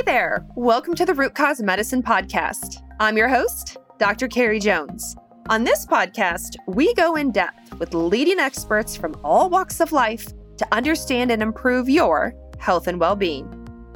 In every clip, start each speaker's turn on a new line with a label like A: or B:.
A: Hey there! Welcome to the Root Cause Medicine Podcast. I'm your host, Dr. Carrie Jones. On this podcast, we go in depth with leading experts from all walks of life to understand and improve your health and well being.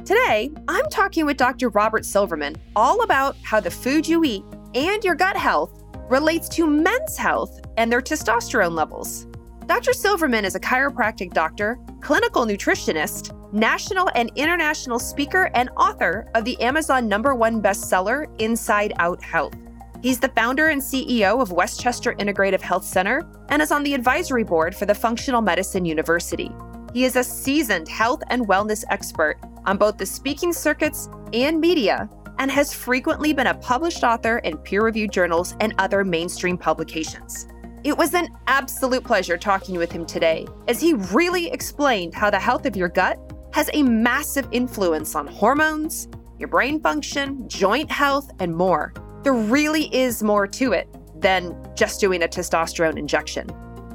A: Today, I'm talking with Dr. Robert Silverman all about how the food you eat and your gut health relates to men's health and their testosterone levels. Dr. Silverman is a chiropractic doctor, clinical nutritionist, national and international speaker, and author of the Amazon number one bestseller, Inside Out Health. He's the founder and CEO of Westchester Integrative Health Center and is on the advisory board for the Functional Medicine University. He is a seasoned health and wellness expert on both the speaking circuits and media and has frequently been a published author in peer reviewed journals and other mainstream publications. It was an absolute pleasure talking with him today as he really explained how the health of your gut has a massive influence on hormones, your brain function, joint health, and more. There really is more to it than just doing a testosterone injection.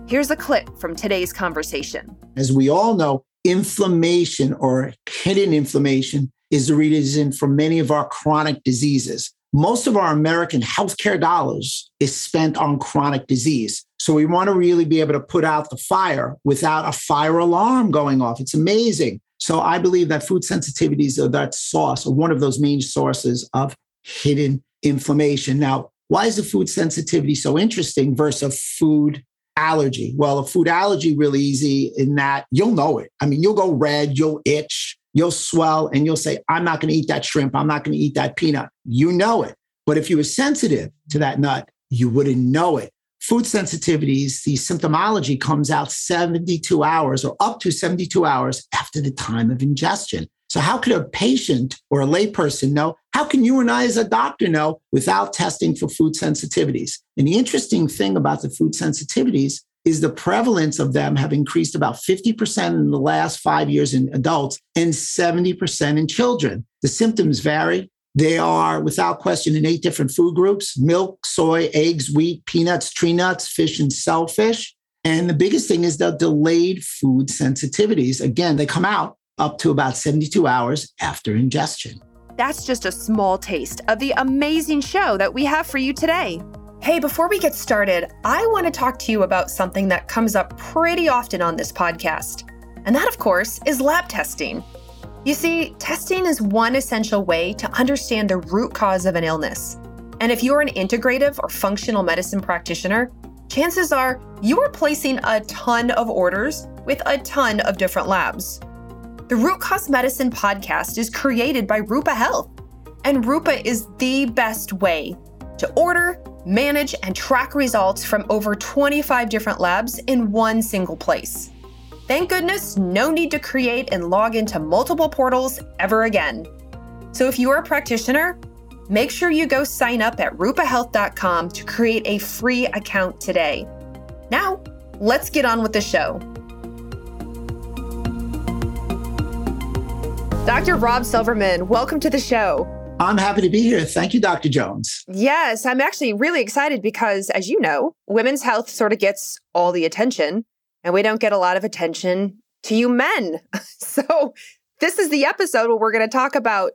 A: Here's a clip from today's conversation.
B: As we all know, inflammation or hidden inflammation is the reason for many of our chronic diseases. Most of our American healthcare dollars is spent on chronic disease. So we want to really be able to put out the fire without a fire alarm going off. It's amazing so I believe that food sensitivities are uh, that source or one of those main sources of hidden inflammation. Now, why is a food sensitivity so interesting versus a food allergy? Well, a food allergy really easy in that you'll know it. I mean, you'll go red, you'll itch, you'll swell, and you'll say, I'm not going to eat that shrimp. I'm not going to eat that peanut. You know it. But if you were sensitive to that nut, you wouldn't know it food sensitivities, the symptomology comes out 72 hours or up to 72 hours after the time of ingestion. So, how could a patient or a layperson know? How can you and I, as a doctor, know without testing for food sensitivities? And the interesting thing about the food sensitivities is the prevalence of them have increased about 50% in the last five years in adults and 70% in children. The symptoms vary they are, without question, in eight different food groups milk, soy, eggs, wheat, peanuts, tree nuts, fish, and shellfish. And the biggest thing is the delayed food sensitivities. Again, they come out up to about 72 hours after ingestion.
A: That's just a small taste of the amazing show that we have for you today. Hey, before we get started, I want to talk to you about something that comes up pretty often on this podcast. And that, of course, is lab testing. You see, testing is one essential way to understand the root cause of an illness. And if you're an integrative or functional medicine practitioner, chances are you are placing a ton of orders with a ton of different labs. The Root Cause Medicine podcast is created by Rupa Health, and Rupa is the best way to order, manage, and track results from over 25 different labs in one single place. Thank goodness, no need to create and log into multiple portals ever again. So if you are a practitioner, make sure you go sign up at rupahealth.com to create a free account today. Now, let's get on with the show. Dr. Rob Silverman, welcome to the show.
B: I'm happy to be here. Thank you, Dr. Jones.
A: Yes, I'm actually really excited because, as you know, women's health sort of gets all the attention and we don't get a lot of attention to you men. so, this is the episode where we're going to talk about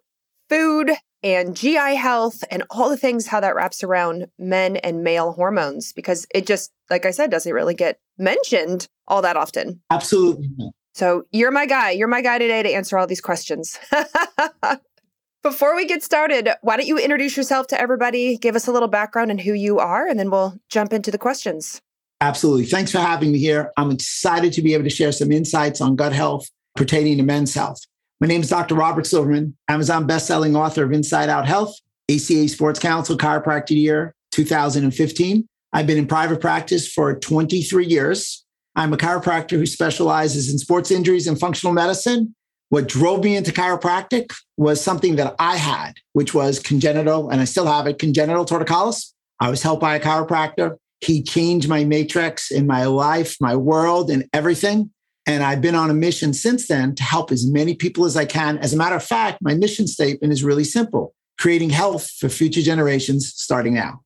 A: food and GI health and all the things, how that wraps around men and male hormones, because it just, like I said, doesn't really get mentioned all that often.
B: Absolutely.
A: So, you're my guy. You're my guy today to answer all these questions. Before we get started, why don't you introduce yourself to everybody? Give us a little background on who you are, and then we'll jump into the questions.
B: Absolutely. Thanks for having me here. I'm excited to be able to share some insights on gut health pertaining to men's health. My name is Dr. Robert Silverman, Amazon bestselling author of Inside Out Health, ACA Sports Council Chiropractic Year 2015. I've been in private practice for 23 years. I'm a chiropractor who specializes in sports injuries and functional medicine. What drove me into chiropractic was something that I had, which was congenital, and I still have it, congenital torticollis. I was helped by a chiropractor. He changed my matrix in my life, my world, and everything. And I've been on a mission since then to help as many people as I can. As a matter of fact, my mission statement is really simple creating health for future generations starting now.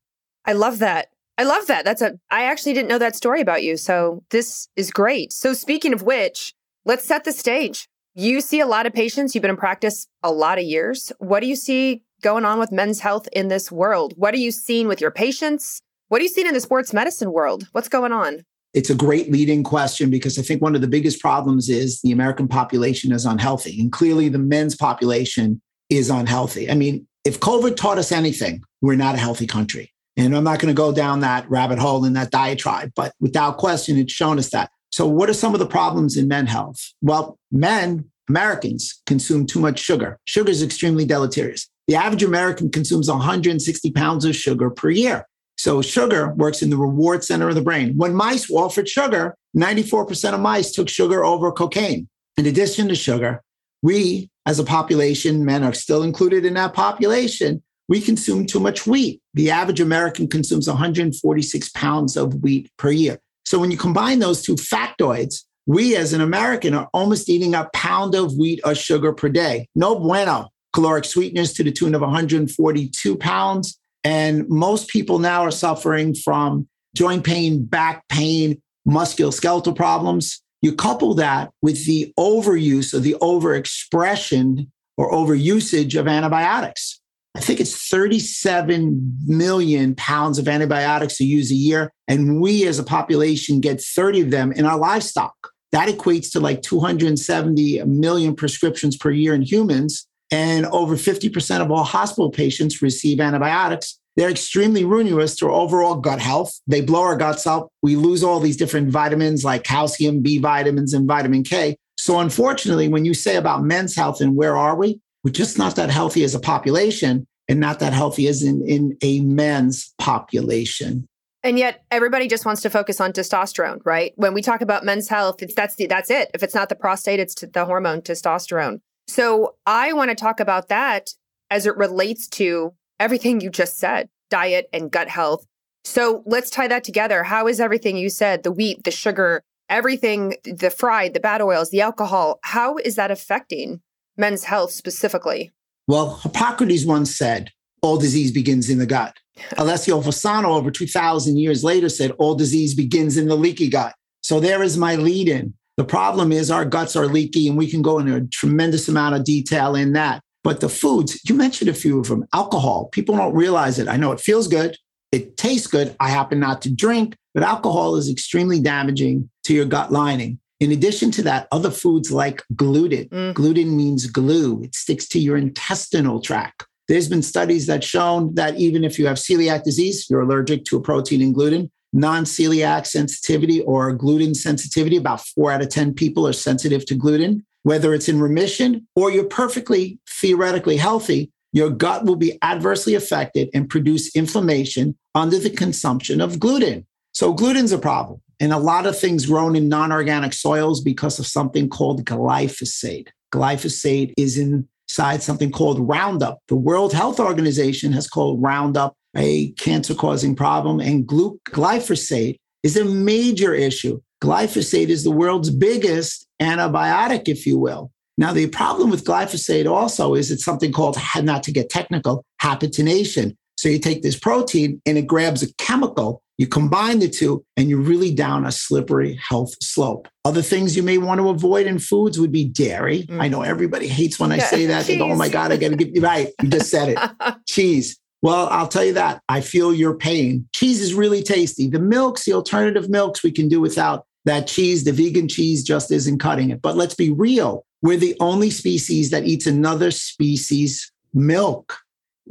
A: I love that. I love that. That's a, I actually didn't know that story about you. So this is great. So speaking of which, let's set the stage. You see a lot of patients, you've been in practice a lot of years. What do you see going on with men's health in this world? What are you seeing with your patients? What are you seeing in the sports medicine world? What's going on?
B: It's a great leading question because I think one of the biggest problems is the American population is unhealthy. And clearly, the men's population is unhealthy. I mean, if COVID taught us anything, we're not a healthy country. And I'm not going to go down that rabbit hole in that diatribe, but without question, it's shown us that. So, what are some of the problems in men health? Well, men, Americans, consume too much sugar. Sugar is extremely deleterious. The average American consumes 160 pounds of sugar per year. So sugar works in the reward center of the brain. When mice were offered sugar, 94% of mice took sugar over cocaine. In addition to sugar, we as a population, men are still included in that population, we consume too much wheat. The average American consumes 146 pounds of wheat per year. So when you combine those two factoids, we as an American are almost eating a pound of wheat or sugar per day. No bueno. Caloric sweeteners to the tune of 142 pounds and most people now are suffering from joint pain, back pain, musculoskeletal problems. You couple that with the overuse or the overexpression or overusage of antibiotics. I think it's 37 million pounds of antibiotics to use a year. And we as a population get 30 of them in our livestock. That equates to like 270 million prescriptions per year in humans and over 50% of all hospital patients receive antibiotics. They're extremely ruinous to our overall gut health. They blow our guts up. We lose all these different vitamins like calcium, B vitamins, and vitamin K. So, unfortunately, when you say about men's health and where are we, we're just not that healthy as a population and not that healthy as in, in a men's population.
A: And yet everybody just wants to focus on testosterone, right? When we talk about men's health, it's that's the, that's it. If it's not the prostate, it's the hormone testosterone. So I want to talk about that as it relates to everything you just said diet and gut health. So let's tie that together. How is everything you said, the wheat, the sugar, everything, the fried, the bad oils, the alcohol, how is that affecting men's health specifically?
B: Well, Hippocrates once said, all disease begins in the gut. Alessio Fasano, over 2,000 years later, said, all disease begins in the leaky gut. So there is my lead in. The problem is our guts are leaky, and we can go into a tremendous amount of detail in that. But the foods, you mentioned a few of them, alcohol, people don't realize it. I know it feels good, it tastes good. I happen not to drink, but alcohol is extremely damaging to your gut lining. In addition to that, other foods like gluten. Mm. Gluten means glue, it sticks to your intestinal tract. There's been studies that shown that even if you have celiac disease, you're allergic to a protein in gluten, non celiac sensitivity or gluten sensitivity. About four out of 10 people are sensitive to gluten. Whether it's in remission or you're perfectly theoretically healthy, your gut will be adversely affected and produce inflammation under the consumption of gluten. So, gluten's a problem. And a lot of things grown in non organic soils because of something called glyphosate. Glyphosate is inside something called Roundup. The World Health Organization has called Roundup a cancer causing problem. And glyphosate is a major issue. Glyphosate is the world's biggest antibiotic, if you will. Now, the problem with glyphosate also is it's something called, not to get technical, haptenation. So you take this protein and it grabs a chemical, you combine the two, and you're really down a slippery health slope. Other things you may want to avoid in foods would be dairy. Mm. I know everybody hates when I say that. They go, oh my God, I got to get you right. You just said it. Cheese. Well, I'll tell you that. I feel your pain. Cheese is really tasty. The milks, the alternative milks, we can do without that cheese. The vegan cheese just isn't cutting it. But let's be real. We're the only species that eats another species' milk.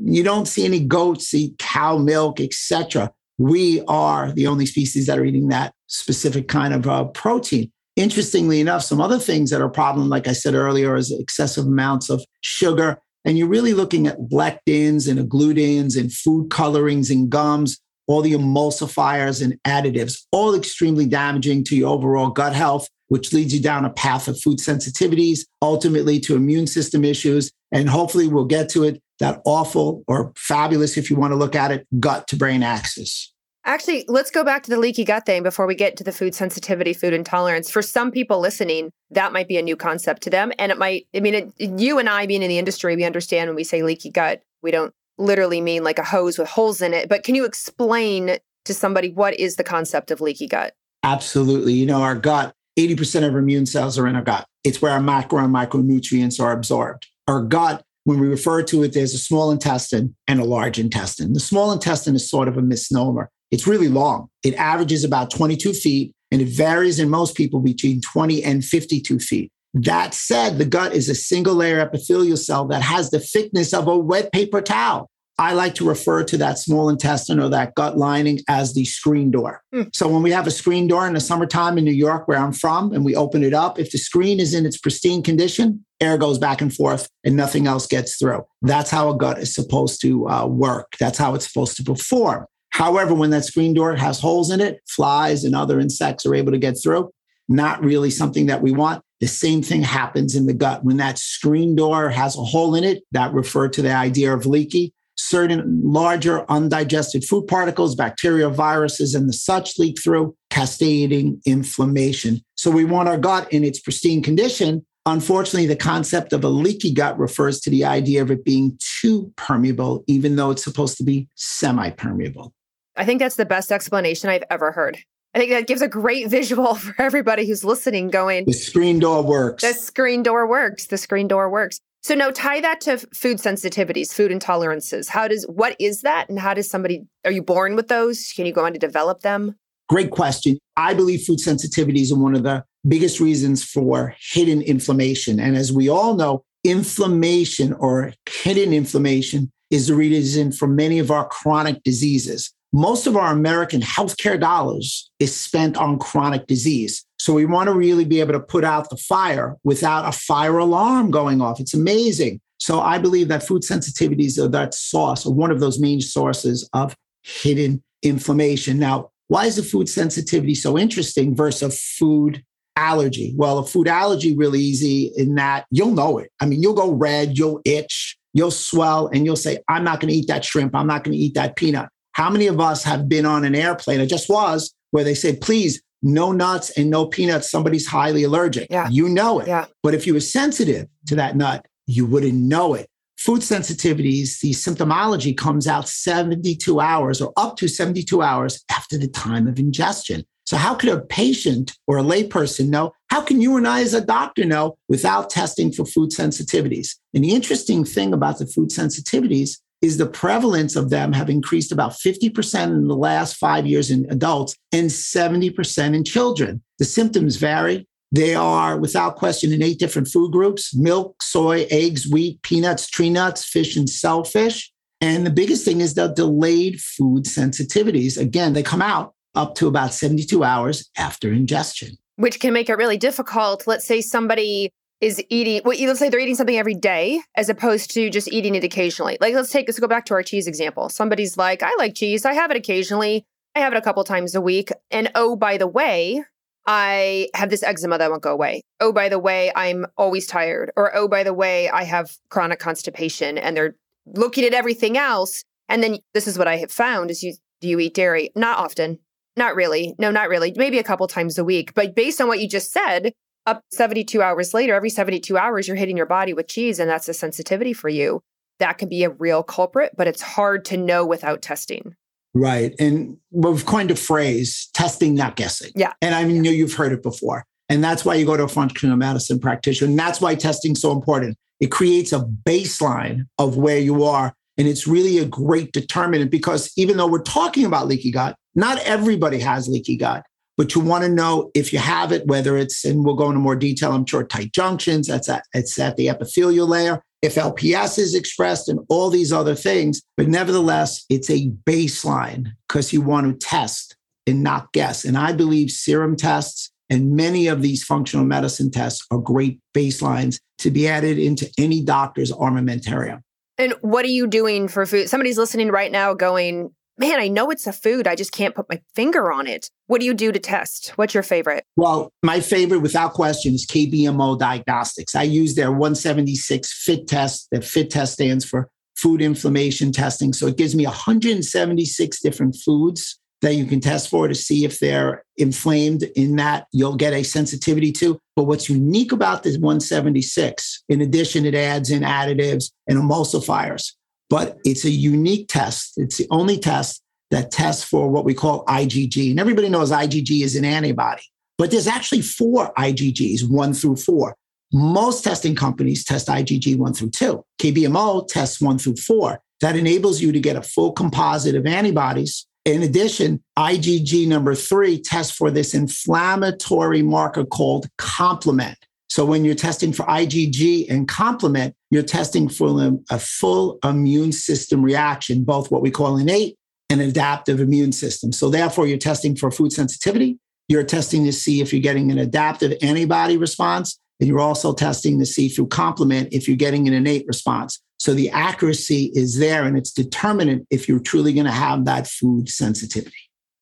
B: You don't see any goats eat cow milk, etc. We are the only species that are eating that specific kind of uh, protein. Interestingly enough, some other things that are a problem, like I said earlier, is excessive amounts of sugar and you're really looking at lectins and agglutins and food colorings and gums, all the emulsifiers and additives, all extremely damaging to your overall gut health, which leads you down a path of food sensitivities, ultimately to immune system issues. And hopefully we'll get to it that awful or fabulous, if you want to look at it, gut to brain axis.
A: Actually, let's go back to the leaky gut thing before we get to the food sensitivity, food intolerance. For some people listening, that might be a new concept to them. And it might, I mean, it, you and I being in the industry, we understand when we say leaky gut, we don't literally mean like a hose with holes in it. But can you explain to somebody what is the concept of leaky gut?
B: Absolutely. You know, our gut 80% of our immune cells are in our gut. It's where our macro and micronutrients are absorbed. Our gut, when we refer to it, there's a small intestine and a large intestine. The small intestine is sort of a misnomer. It's really long. It averages about 22 feet and it varies in most people between 20 and 52 feet. That said, the gut is a single layer epithelial cell that has the thickness of a wet paper towel. I like to refer to that small intestine or that gut lining as the screen door. Mm. So when we have a screen door in the summertime in New York, where I'm from, and we open it up, if the screen is in its pristine condition, air goes back and forth and nothing else gets through. That's how a gut is supposed to uh, work. That's how it's supposed to perform. However, when that screen door has holes in it, flies and other insects are able to get through. Not really something that we want. The same thing happens in the gut. When that screen door has a hole in it, that refer to the idea of leaky. Certain larger undigested food particles, bacteria, viruses, and the such leak through, cascading inflammation. So we want our gut in its pristine condition. Unfortunately, the concept of a leaky gut refers to the idea of it being too permeable, even though it's supposed to be semi permeable.
A: I think that's the best explanation I've ever heard. I think that gives a great visual for everybody who's listening going,
B: The screen door works.
A: The screen door works. The screen door works. So now tie that to food sensitivities, food intolerances. How does what is that and how does somebody are you born with those? Can you go on to develop them?
B: Great question. I believe food sensitivities are one of the biggest reasons for hidden inflammation. And as we all know, inflammation or hidden inflammation is the reason for many of our chronic diseases most of our American healthcare dollars is spent on chronic disease. So we want to really be able to put out the fire without a fire alarm going off. It's amazing. So I believe that food sensitivities are that source or one of those main sources of hidden inflammation. Now, why is a food sensitivity so interesting versus a food allergy? Well, a food allergy really easy in that you'll know it. I mean, you'll go red, you'll itch, you'll swell, and you'll say, I'm not going to eat that shrimp. I'm not going to eat that peanut. How many of us have been on an airplane? It just was where they said, please, no nuts and no peanuts. Somebody's highly allergic.
A: Yeah.
B: You know it.
A: Yeah.
B: But if you were sensitive to that nut, you wouldn't know it. Food sensitivities, the symptomology comes out 72 hours or up to 72 hours after the time of ingestion. So, how could a patient or a layperson know? How can you and I, as a doctor, know without testing for food sensitivities? And the interesting thing about the food sensitivities is the prevalence of them have increased about 50% in the last five years in adults and 70% in children. The symptoms vary. They are, without question, in eight different food groups milk, soy, eggs, wheat, peanuts, tree nuts, fish, and shellfish. And the biggest thing is the delayed food sensitivities. Again, they come out up to about 72 hours after ingestion.
A: Which can make it really difficult. Let's say somebody is eating well let's say they're eating something every day as opposed to just eating it occasionally. Like let's take let's go back to our cheese example. Somebody's like i like cheese. I have it occasionally. I have it a couple times a week. And oh by the way i have this eczema that won't go away. Oh by the way i'm always tired. Or oh by the way i have chronic constipation and they're looking at everything else. And then this is what i have found is you do you eat dairy? Not often. Not really. No not really. Maybe a couple times a week. But based on what you just said up 72 hours later, every 72 hours, you're hitting your body with cheese, and that's a sensitivity for you. That can be a real culprit, but it's hard to know without testing.
B: Right. And we've coined a phrase testing, not guessing.
A: Yeah.
B: And I know you've heard it before. And that's why you go to a functional medicine practitioner. And that's why testing is so important. It creates a baseline of where you are. And it's really a great determinant because even though we're talking about leaky gut, not everybody has leaky gut but you want to know if you have it, whether it's, and we'll go into more detail, I'm sure, tight junctions, that's at, it's at the epithelial layer, if LPS is expressed and all these other things. But nevertheless, it's a baseline because you want to test and not guess. And I believe serum tests and many of these functional medicine tests are great baselines to be added into any doctor's armamentarium.
A: And what are you doing for food? Somebody's listening right now going, man, I know it's a food. I just can't put my finger on it. What do you do to test? What's your favorite?
B: Well, my favorite, without question, is KBMO Diagnostics. I use their 176 FIT test. The FIT test stands for food inflammation testing. So it gives me 176 different foods that you can test for to see if they're inflamed in that you'll get a sensitivity to. But what's unique about this 176, in addition, it adds in additives and emulsifiers but it's a unique test. It's the only test that tests for what we call IgG. And everybody knows IgG is an antibody. but there's actually four IgGs, one through four. Most testing companies test IgG one through two. KBMO tests one through four. That enables you to get a full composite of antibodies. In addition, IgG number three tests for this inflammatory marker called complement. So when you're testing for IgG and complement, you're testing for a full immune system reaction, both what we call innate and adaptive immune system. So therefore, you're testing for food sensitivity. You're testing to see if you're getting an adaptive antibody response, and you're also testing to see through complement if you're getting an innate response. So the accuracy is there and it's determinant if you're truly going to have that food sensitivity.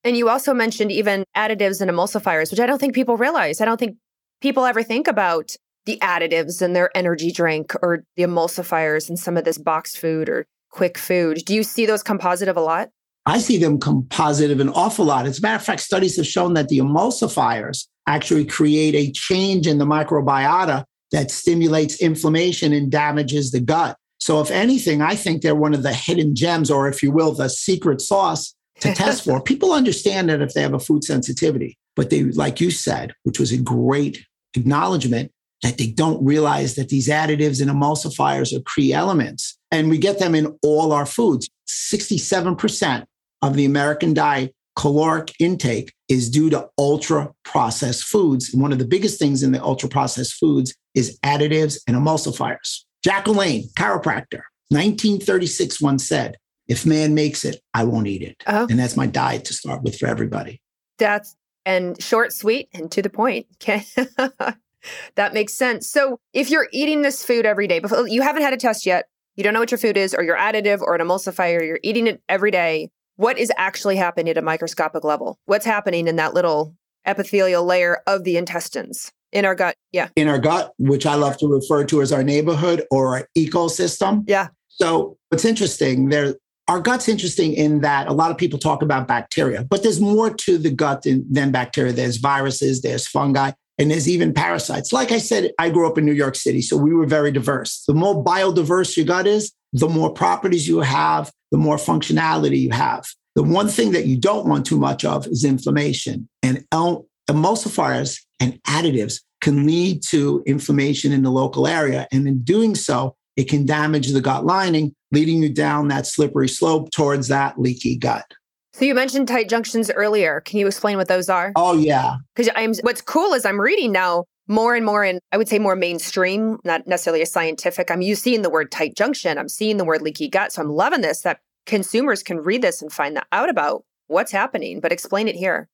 A: And you also mentioned even additives and emulsifiers, which I don't think people realize. I don't think people ever think about the additives in their energy drink or the emulsifiers in some of this boxed food or quick food. Do you see those come positive a lot?
B: I see them come positive an awful lot. As a matter of fact, studies have shown that the emulsifiers actually create a change in the microbiota that stimulates inflammation and damages the gut. So, if anything, I think they're one of the hidden gems, or if you will, the secret sauce to test for. People understand that if they have a food sensitivity, but they, like you said, which was a great acknowledgement, that they don't realize that these additives and emulsifiers are key elements. And we get them in all our foods. 67% of the American diet caloric intake is due to ultra processed foods. And one of the biggest things in the ultra processed foods is additives and emulsifiers. Jack LaLanne, chiropractor, 1936 once said, if man makes it, I won't eat it. Oh. And that's my diet to start with for everybody.
A: That's and short, sweet, and to the point. Okay. that makes sense. So if you're eating this food every day, before you haven't had a test yet, you don't know what your food is, or your additive or an emulsifier, you're eating it every day. What is actually happening at a microscopic level? What's happening in that little epithelial layer of the intestines? In our gut, yeah.
B: In our gut, which I love to refer to as our neighborhood or our ecosystem.
A: Yeah.
B: So what's interesting, there our gut's interesting in that a lot of people talk about bacteria, but there's more to the gut than, than bacteria. There's viruses, there's fungi, and there's even parasites. Like I said, I grew up in New York City, so we were very diverse. The more biodiverse your gut is, the more properties you have, the more functionality you have. The one thing that you don't want too much of is inflammation. And emulsifiers and additives can lead to inflammation in the local area. And in doing so, it can damage the gut lining, leading you down that slippery slope towards that leaky gut.
A: So you mentioned tight junctions earlier. Can you explain what those are?
B: Oh yeah.
A: Because I'm what's cool is I'm reading now more and more in I would say more mainstream, not necessarily a scientific. I'm you seeing the word tight junction. I'm seeing the word leaky gut. So I'm loving this that consumers can read this and find that out about what's happening. But explain it here.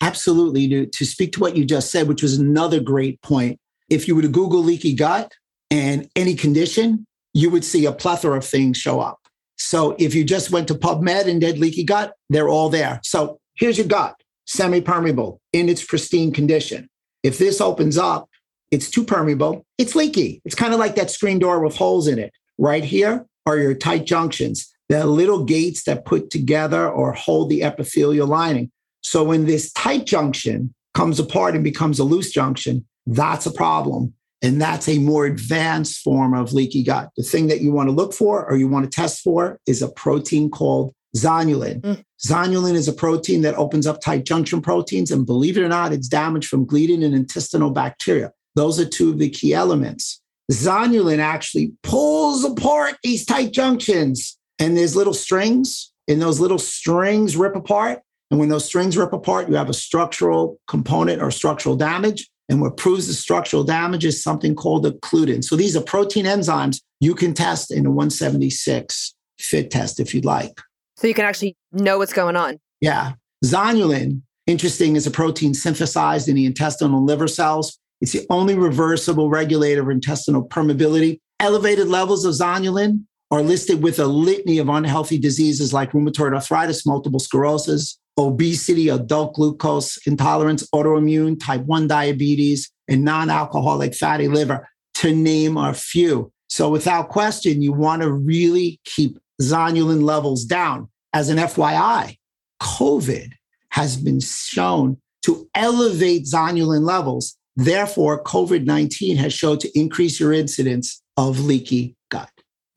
B: Absolutely. To, to speak to what you just said, which was another great point. If you were to Google leaky gut and any condition, you would see a plethora of things show up. So if you just went to PubMed and did leaky gut, they're all there. So here's your gut, semi-permeable in its pristine condition. If this opens up, it's too permeable, it's leaky. It's kind of like that screen door with holes in it. Right here are your tight junctions, the little gates that put together or hold the epithelial lining. So when this tight junction comes apart and becomes a loose junction, that's a problem. And that's a more advanced form of leaky gut. The thing that you want to look for or you want to test for is a protein called zonulin. Mm. Zonulin is a protein that opens up tight junction proteins. And believe it or not, it's damaged from gliadin and intestinal bacteria. Those are two of the key elements. Zonulin actually pulls apart these tight junctions. And there's little strings, and those little strings rip apart. And when those strings rip apart, you have a structural component or structural damage. And what proves the structural damage is something called occludin. So these are protein enzymes you can test in a 176 fit test if you'd like.
A: So you can actually know what's going on.
B: Yeah. Zonulin, interesting, is a protein synthesized in the intestinal liver cells. It's the only reversible regulator of intestinal permeability. Elevated levels of zonulin are listed with a litany of unhealthy diseases like rheumatoid arthritis, multiple sclerosis, obesity, adult glucose intolerance, autoimmune, type 1 diabetes, and non alcoholic fatty liver, to name a few. So, without question, you want to really keep zonulin levels down. As an FYI, COVID has been shown to elevate zonulin levels. Therefore, COVID 19 has shown to increase your incidence of leaky.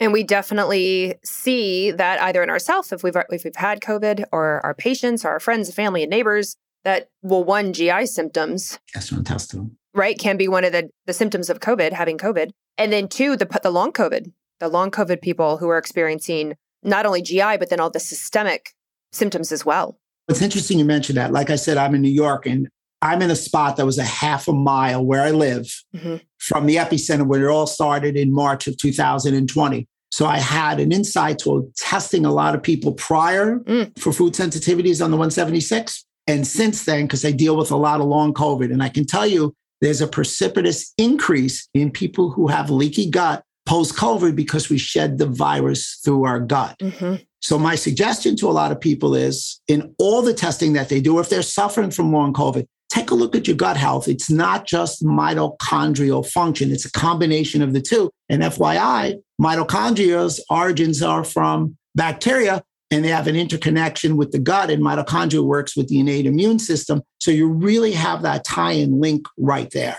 A: And we definitely see that either in ourselves, if we've if we've had COVID, or our patients, or our friends, and family, and neighbors, that, well, one, GI symptoms.
B: Gastrointestinal.
A: Right. Can be one of the, the symptoms of COVID, having COVID. And then two, the, the long COVID, the long COVID people who are experiencing not only GI, but then all the systemic symptoms as well.
B: It's interesting you mentioned that. Like I said, I'm in New York and I'm in a spot that was a half a mile where I live mm-hmm. from the epicenter where it all started in March of 2020. So I had an insight to testing a lot of people prior mm. for food sensitivities on the 176. And since then, because I deal with a lot of long COVID, and I can tell you there's a precipitous increase in people who have leaky gut post COVID because we shed the virus through our gut. Mm-hmm. So, my suggestion to a lot of people is in all the testing that they do, if they're suffering from long COVID, take a look at your gut health. It's not just mitochondrial function, it's a combination of the two. And FYI, mitochondria's origins are from bacteria and they have an interconnection with the gut, and mitochondria works with the innate immune system. So you really have that tie and link right there.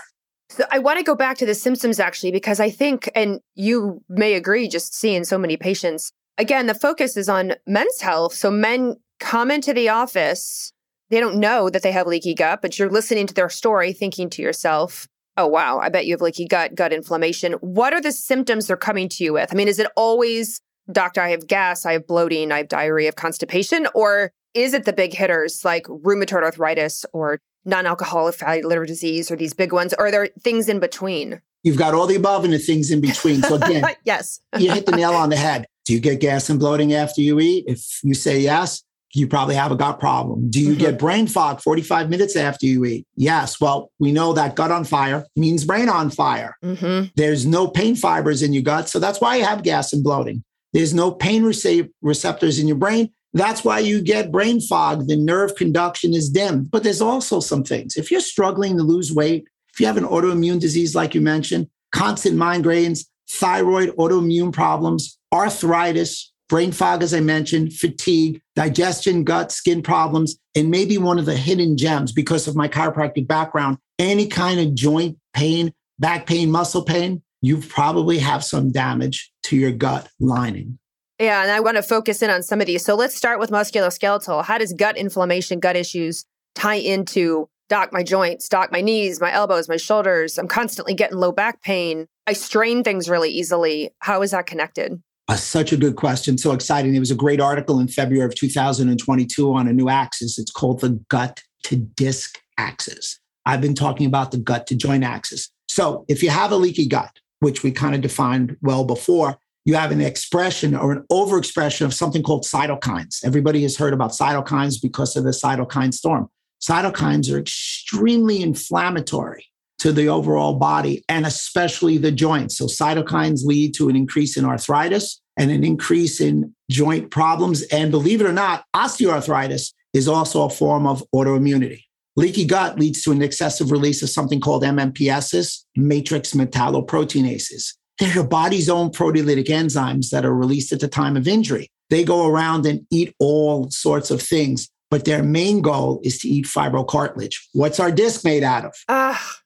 A: So I want to go back to the symptoms actually, because I think, and you may agree, just seeing so many patients, again, the focus is on men's health. So men come into the office they don't know that they have leaky gut, but you're listening to their story thinking to yourself, oh, wow, I bet you have leaky gut, gut inflammation. What are the symptoms they're coming to you with? I mean, is it always, doctor, I have gas, I have bloating, I have diarrhea, I have constipation? Or is it the big hitters like rheumatoid arthritis or non alcoholic fatty liver disease or these big ones? Or are there things in between?
B: You've got all the above and the things in between. So, again,
A: yes,
B: you hit the nail on the head. Do you get gas and bloating after you eat? If you say yes, you probably have a gut problem. Do you mm-hmm. get brain fog 45 minutes after you eat? Yes. Well, we know that gut on fire means brain on fire. Mm-hmm. There's no pain fibers in your gut. So that's why you have gas and bloating. There's no pain receptors in your brain. That's why you get brain fog. The nerve conduction is dimmed. But there's also some things. If you're struggling to lose weight, if you have an autoimmune disease, like you mentioned, constant migraines, thyroid, autoimmune problems, arthritis, brain fog, as I mentioned, fatigue, digestion, gut, skin problems, and maybe one of the hidden gems because of my chiropractic background, any kind of joint pain, back pain, muscle pain, you probably have some damage to your gut lining.
A: Yeah, and I want to focus in on some of these. So let's start with musculoskeletal. How does gut inflammation, gut issues tie into doc my joints, doc my knees, my elbows, my shoulders? I'm constantly getting low back pain. I strain things really easily. How is that connected?
B: Uh, such a good question. So exciting. There was a great article in February of 2022 on a new axis. It's called the gut to disc axis. I've been talking about the gut to joint axis. So if you have a leaky gut, which we kind of defined well before, you have an expression or an overexpression of something called cytokines. Everybody has heard about cytokines because of the cytokine storm. Cytokines are extremely inflammatory to the overall body and especially the joints. So cytokines lead to an increase in arthritis and an increase in joint problems. And believe it or not, osteoarthritis is also a form of autoimmunity. Leaky gut leads to an excessive release of something called MMPs, matrix metalloproteinases. They're your body's own proteolytic enzymes that are released at the time of injury. They go around and eat all sorts of things, but their main goal is to eat fibrocartilage. What's our disc made out of? Ah,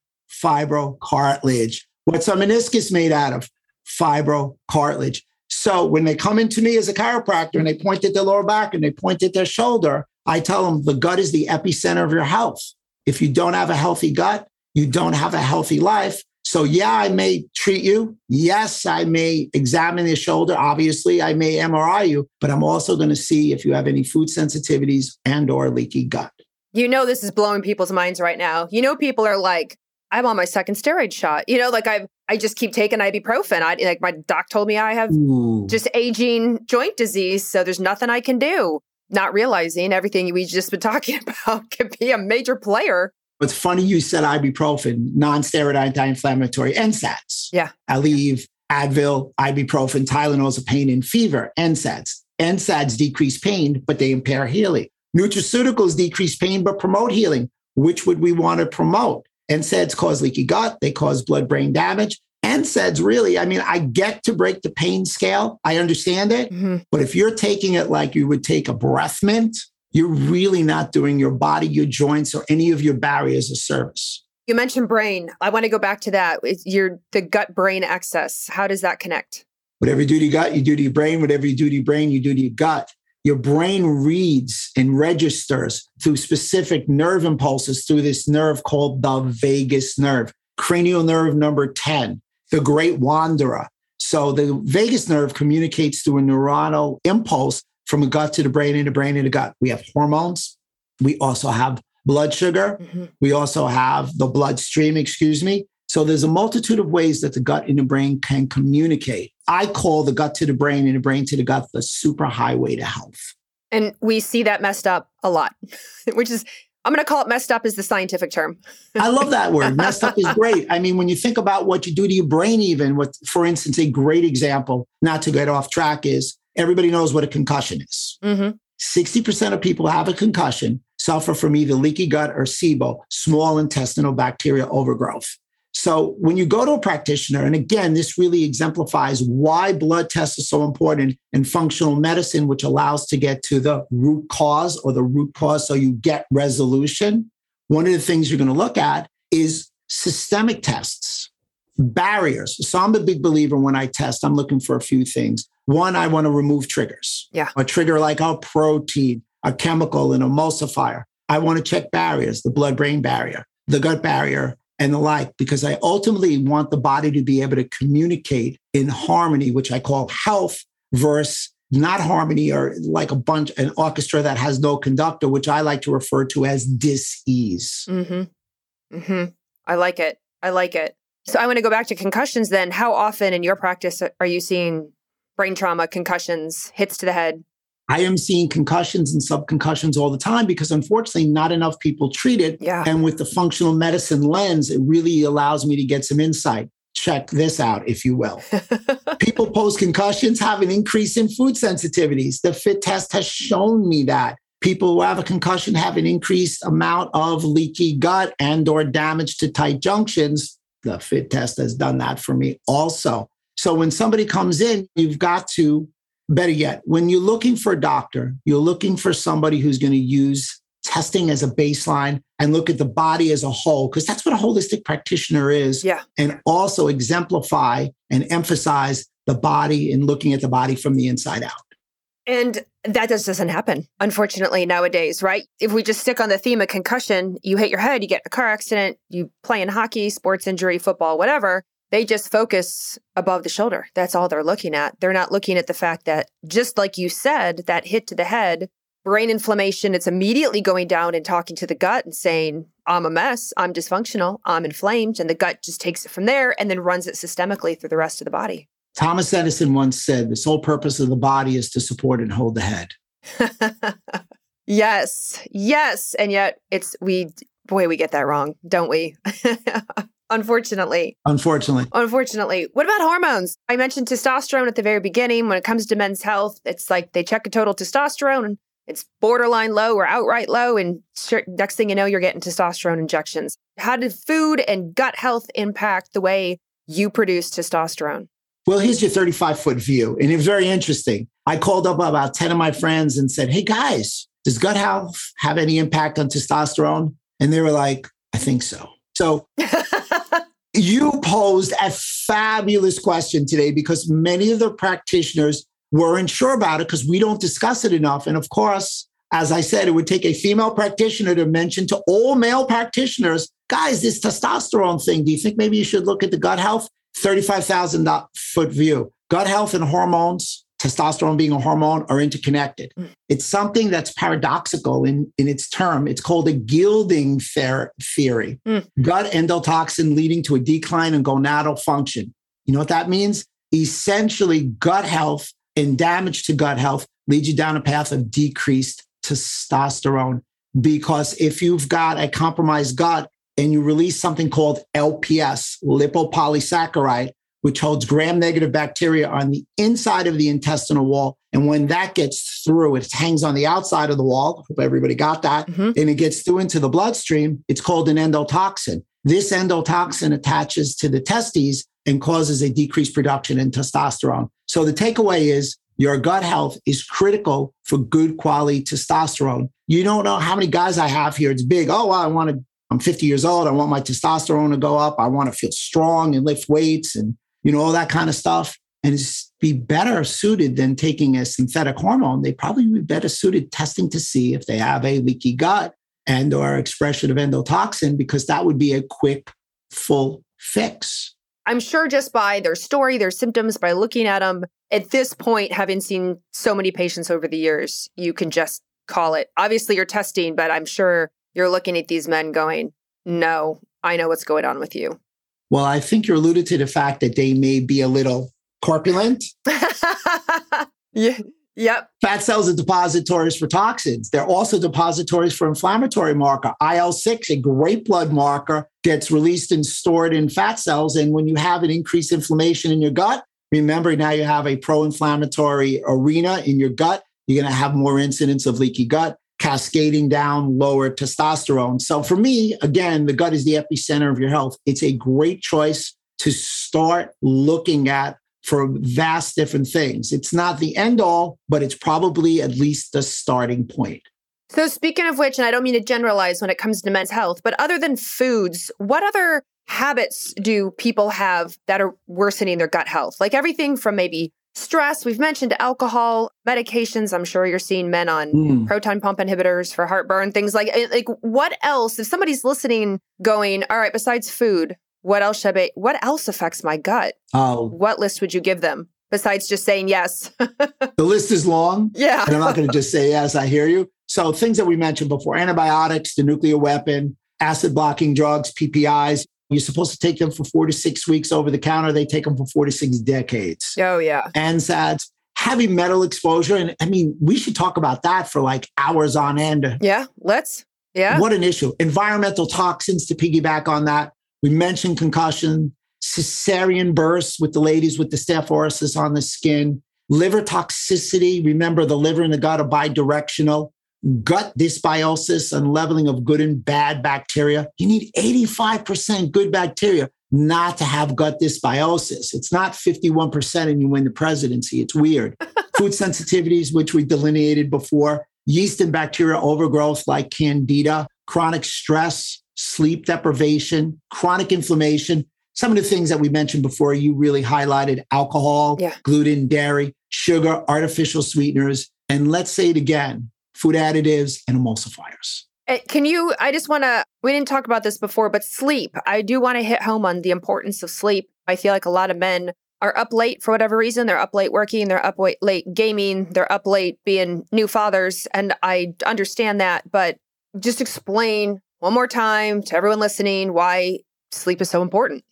B: fibrocartilage. What's a meniscus made out of? Fibrocartilage. So when they come into me as a chiropractor and they point at their lower back and they point at their shoulder, I tell them the gut is the epicenter of your health. If you don't have a healthy gut, you don't have a healthy life. So yeah, I may treat you. Yes, I may examine your shoulder. Obviously, I may MRI you, but I'm also going to see if you have any food sensitivities and or leaky gut.
A: You know this is blowing people's minds right now. You know people are like, I'm on my second steroid shot. You know, like I I just keep taking ibuprofen. I like my doc told me I have Ooh. just aging joint disease, so there's nothing I can do. Not realizing everything we just been talking about could be a major player.
B: It's funny you said ibuprofen, non-steroid anti-inflammatory, NSAIDs.
A: Yeah.
B: Aleve, Advil, ibuprofen, Tylenol's a pain and fever, NSAIDs. NSAIDs decrease pain, but they impair healing. Nutraceuticals decrease pain, but promote healing. Which would we want to promote? NSAIDs cause leaky gut, they cause blood brain damage. And NSAIDs really, I mean, I get to break the pain scale. I understand it. Mm-hmm. But if you're taking it like you would take a breath mint, you're really not doing your body, your joints, or any of your barriers a service.
A: You mentioned brain. I want to go back to that. It's your the gut brain axis. How does that connect?
B: Whatever you do to your gut, you do to your brain. Whatever you do to your brain, you do to your gut. Your brain reads and registers through specific nerve impulses through this nerve called the vagus nerve, cranial nerve number 10, the great wanderer. So the vagus nerve communicates through a neuronal impulse from the gut to the brain and the brain to the gut. We have hormones. We also have blood sugar. Mm-hmm. We also have the bloodstream, excuse me. So there's a multitude of ways that the gut and the brain can communicate. I call the gut to the brain and the brain to the gut the super highway to health.
A: And we see that messed up a lot, which is I'm going to call it messed up is the scientific term.
B: I love that word. messed up is great. I mean, when you think about what you do to your brain, even what, for instance, a great example, not to get off track, is everybody knows what a concussion is. Mm-hmm. 60% of people have a concussion suffer from either leaky gut or SIBO, small intestinal bacterial overgrowth. So when you go to a practitioner, and again, this really exemplifies why blood tests are so important in functional medicine, which allows to get to the root cause or the root cause so you get resolution. One of the things you're going to look at is systemic tests, barriers. So I'm a big believer when I test, I'm looking for a few things. One, I want to remove triggers.
A: Yeah.
B: A trigger like a protein, a chemical, an emulsifier. I want to check barriers, the blood brain barrier, the gut barrier, and the like, because I ultimately want the body to be able to communicate in harmony, which I call health versus not harmony or like a bunch, an orchestra that has no conductor, which I like to refer to as dis-ease.
A: Mm-hmm. Mm-hmm. I like it. I like it. So I want to go back to concussions then. How often in your practice are you seeing brain trauma, concussions, hits to the head?
B: I am seeing concussions and subconcussions all the time because unfortunately not enough people treat it.
A: Yeah.
B: And with the functional medicine lens, it really allows me to get some insight. Check this out, if you will. people post concussions have an increase in food sensitivities. The FIT test has shown me that. People who have a concussion have an increased amount of leaky gut and or damage to tight junctions. The FIT test has done that for me also. So when somebody comes in, you've got to Better yet, when you're looking for a doctor, you're looking for somebody who's going to use testing as a baseline and look at the body as a whole, because that's what a holistic practitioner is.
A: Yeah.
B: And also exemplify and emphasize the body and looking at the body from the inside out.
A: And that just doesn't happen, unfortunately, nowadays, right? If we just stick on the theme of concussion, you hit your head, you get a car accident, you play in hockey, sports injury, football, whatever they just focus above the shoulder. That's all they're looking at. They're not looking at the fact that, just like you said, that hit to the head, brain inflammation, it's immediately going down and talking to the gut and saying, I'm a mess, I'm dysfunctional, I'm inflamed. And the gut just takes it from there and then runs it systemically through the rest of the body.
B: Thomas Edison once said, the sole purpose of the body is to support and hold the head.
A: yes, yes. And yet it's, we, boy, we get that wrong, don't we? Unfortunately.
B: Unfortunately.
A: Unfortunately. What about hormones? I mentioned testosterone at the very beginning. When it comes to men's health, it's like they check a total testosterone and it's borderline low or outright low. And next thing you know, you're getting testosterone injections. How did food and gut health impact the way you produce testosterone?
B: Well, here's your 35 foot view. And it was very interesting. I called up about 10 of my friends and said, Hey guys, does gut health have any impact on testosterone? And they were like, I think so. So you posed a fabulous question today because many of the practitioners weren't sure about it because we don't discuss it enough. And of course, as I said, it would take a female practitioner to mention to all male practitioners, guys, this testosterone thing, do you think maybe you should look at the gut health? 35,000 foot view. Gut health and hormones testosterone being a hormone are interconnected. Mm. It's something that's paradoxical in, in its term. It's called a GELDING ther- theory. Mm. Gut endotoxin leading to a decline in gonadal function. You know what that means? Essentially, gut health and damage to gut health leads you down a path of decreased testosterone. Because if you've got a compromised gut and you release something called LPS, lipopolysaccharide, which holds gram negative bacteria on the inside of the intestinal wall. And when that gets through, it hangs on the outside of the wall. Hope everybody got that. Mm-hmm. And it gets through into the bloodstream. It's called an endotoxin. This endotoxin attaches to the testes and causes a decreased production in testosterone. So the takeaway is your gut health is critical for good quality testosterone. You don't know how many guys I have here. It's big. Oh, well, I want to, I'm 50 years old. I want my testosterone to go up. I want to feel strong and lift weights and you know, all that kind of stuff. And be better suited than taking a synthetic hormone. They probably be better suited testing to see if they have a leaky gut and or expression of endotoxin because that would be a quick full fix.
A: I'm sure just by their story, their symptoms, by looking at them at this point, having seen so many patients over the years, you can just call it. Obviously, you're testing, but I'm sure you're looking at these men going, no, I know what's going on with you.
B: Well, I think you're alluded to the fact that they may be a little corpulent.
A: yeah. Yep.
B: Fat cells are depositories for toxins. They're also depositories for inflammatory marker. IL 6, a great blood marker, gets released and stored in fat cells. And when you have an increased inflammation in your gut, remember now you have a pro inflammatory arena in your gut. You're going to have more incidence of leaky gut, cascading down lower testosterone. So for me, again, the gut is the epicenter of your health. It's a great choice to start looking at for vast different things. It's not the end all, but it's probably at least the starting point.
A: So, speaking of which, and I don't mean to generalize when it comes to men's health, but other than foods, what other habits do people have that are worsening their gut health? Like everything from maybe stress, we've mentioned alcohol, medications. I'm sure you're seeing men on mm. proton pump inhibitors for heartburn, things like like what else? If somebody's listening going, all right, besides food, what else should I, what else affects my gut?
B: Oh.
A: What list would you give them besides just saying yes?
B: the list is long.
A: Yeah.
B: and I'm not going to just say yes, I hear you. So things that we mentioned before, antibiotics, the nuclear weapon, acid blocking drugs, PPIs, you're supposed to take them for four to six weeks over the counter. They take them for four to six decades.
A: Oh, yeah.
B: NSAIDs, heavy metal exposure. And I mean, we should talk about that for like hours on end.
A: Yeah, let's. Yeah.
B: What an issue. Environmental toxins to piggyback on that. We mentioned concussion, cesarean bursts with the ladies with the staph aureus on the skin, liver toxicity. Remember, the liver and the gut are bidirectional. Gut dysbiosis and leveling of good and bad bacteria. You need 85% good bacteria not to have gut dysbiosis. It's not 51% and you win the presidency. It's weird. Food sensitivities, which we delineated before, yeast and bacteria overgrowth like candida, chronic stress, sleep deprivation, chronic inflammation. Some of the things that we mentioned before, you really highlighted alcohol,
A: yeah.
B: gluten, dairy, sugar, artificial sweeteners. And let's say it again food additives and emulsifiers.
A: Eh, can you? I just want to, we didn't talk about this before, but sleep. I do want to hit home on the importance of sleep. I feel like a lot of men are up late for whatever reason. They're up late working, they're up late gaming, they're up late being new fathers. And I understand that, but just explain one more time to everyone listening why sleep is so important.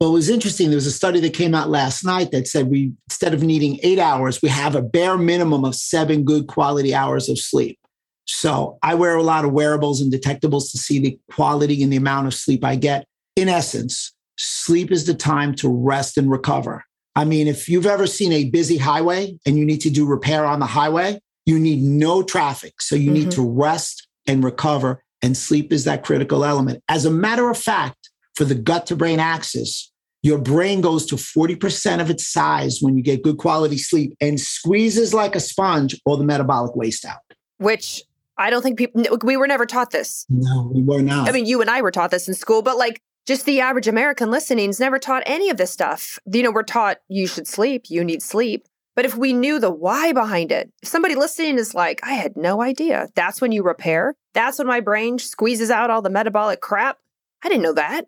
B: Well, it was interesting. There was a study that came out last night that said we, instead of needing eight hours, we have a bare minimum of seven good quality hours of sleep. So I wear a lot of wearables and detectables to see the quality and the amount of sleep I get. In essence, sleep is the time to rest and recover. I mean, if you've ever seen a busy highway and you need to do repair on the highway, you need no traffic. So you mm-hmm. need to rest and recover and sleep is that critical element. As a matter of fact, for the gut to brain axis, your brain goes to 40% of its size when you get good quality sleep and squeezes like a sponge all the metabolic waste out.
A: Which I don't think people, we were never taught this.
B: No, we were not.
A: I mean, you and I were taught this in school, but like just the average American listening is never taught any of this stuff. You know, we're taught you should sleep, you need sleep. But if we knew the why behind it, if somebody listening is like, I had no idea, that's when you repair. That's when my brain squeezes out all the metabolic crap. I didn't know that.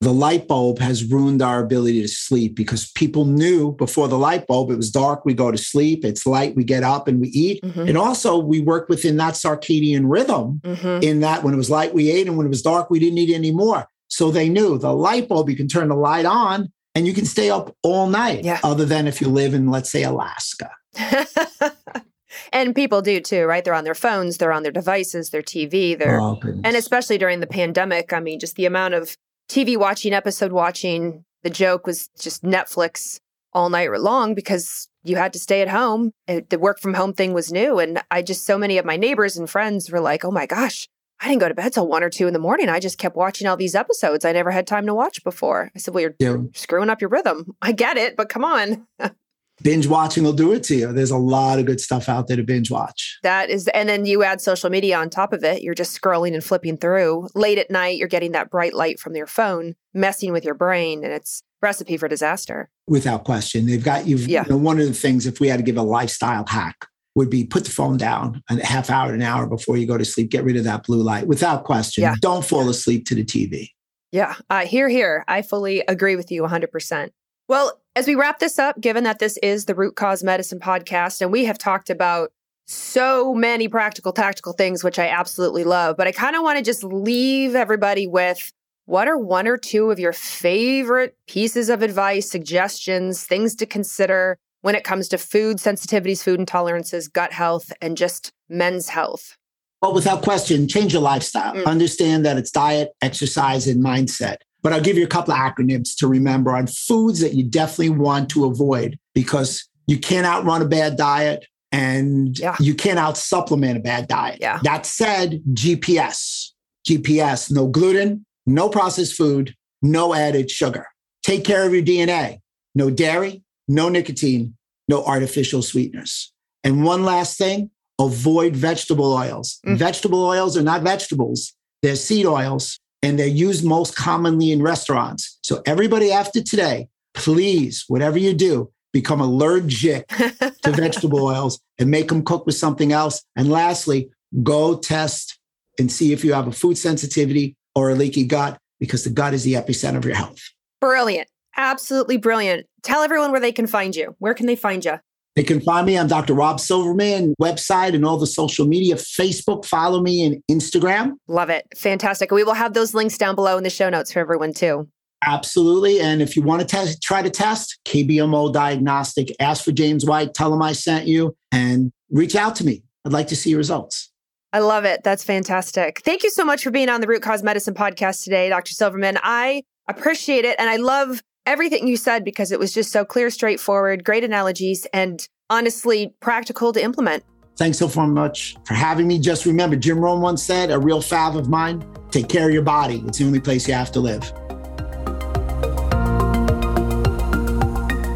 B: The light bulb has ruined our ability to sleep because people knew before the light bulb, it was dark, we go to sleep. It's light, we get up and we eat. Mm-hmm. And also, we work within that circadian rhythm mm-hmm. in that when it was light, we ate, and when it was dark, we didn't eat anymore. So they knew the light bulb, you can turn the light on and you can stay up all night,
A: yeah.
B: other than if you live in, let's say, Alaska.
A: and people do too, right? They're on their phones, they're on their devices, their TV, they're, oh, and especially during the pandemic. I mean, just the amount of TV watching, episode watching. The joke was just Netflix all night long because you had to stay at home. The work from home thing was new. And I just, so many of my neighbors and friends were like, oh my gosh, I didn't go to bed till one or two in the morning. I just kept watching all these episodes I never had time to watch before. I said, Well, you're yeah. screwing up your rhythm. I get it, but come on.
B: binge watching will do it to you. There's a lot of good stuff out there to binge watch.
A: That is, and then you add social media on top of it. You're just scrolling and flipping through. Late at night, you're getting that bright light from your phone, messing with your brain. And it's recipe for disaster.
B: Without question. They've got you've
A: Yeah.
B: you know, one of the things if we had to give a lifestyle hack would be put the phone down a half hour to an hour before you go to sleep. Get rid of that blue light. Without question.
A: Yeah.
B: Don't fall asleep to the TV.
A: Yeah, uh, here, here. I fully agree with you 100%. Well, as we wrap this up, given that this is the Root Cause Medicine podcast, and we have talked about so many practical, tactical things, which I absolutely love, but I kind of want to just leave everybody with what are one or two of your favorite pieces of advice, suggestions, things to consider when it comes to food sensitivities, food intolerances, gut health, and just men's health?
B: But without question, change your lifestyle.
A: Mm.
B: Understand that it's diet, exercise, and mindset. But I'll give you a couple of acronyms to remember on foods that you definitely want to avoid because you can't outrun a bad diet and
A: Yeah.
B: you can't out supplement a bad diet.
A: Yeah.
B: That said, GPS, GPS, no gluten, no processed food, no added sugar. Take care of your DNA. No dairy, no nicotine, no artificial sweeteners. And one last thing, avoid vegetable oils.
A: Mm.
B: Vegetable oils are not vegetables, they're seed oils, and they're used most commonly in restaurants. So, everybody after today, please, whatever you do, become allergic to vegetable oils and make them cook with something else. And lastly, go test and see if you have a food sensitivity or a leaky gut, because the gut is the epicenter of your health.
A: Brilliant. Absolutely brilliant. Tell everyone where they can find you. Where can they find you?
B: They can find me on Dr. Rob Silverman website and all the social media, Facebook, follow me and Instagram.
A: Love it. Fantastic. We will have those links down below in the show notes for everyone too.
B: Absolutely. And if you want to test, try to test KBMO Diagnostic, ask for James White, tell him I sent you, and reach out to me. I'd like to see your results.
A: I love it. That's fantastic. Thank you so much for being on the Root Cause Medicine podcast today, Dr. Silverman. I appreciate it. And I love everything you said because it was just so clear, straightforward, great analogies, and honestly practical to implement.
B: Thanks so far much for having me. Just remember, Jim Rohn once said, a real fav of mine, take care of your body. It's the only place you have to live.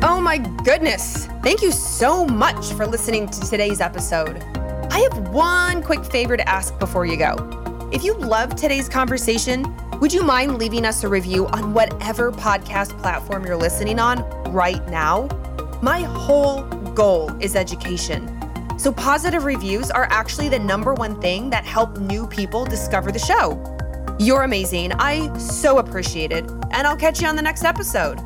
A: Oh my goodness. Thank you so much for listening to today's episode. I have one quick favor to ask before you go. If you loved today's conversation, would you mind leaving us a review on whatever podcast platform you're listening on right now? My whole goal is education. So, positive reviews are actually the number one thing that help new people discover the show. You're amazing. I so appreciate it. And I'll catch you on the next episode.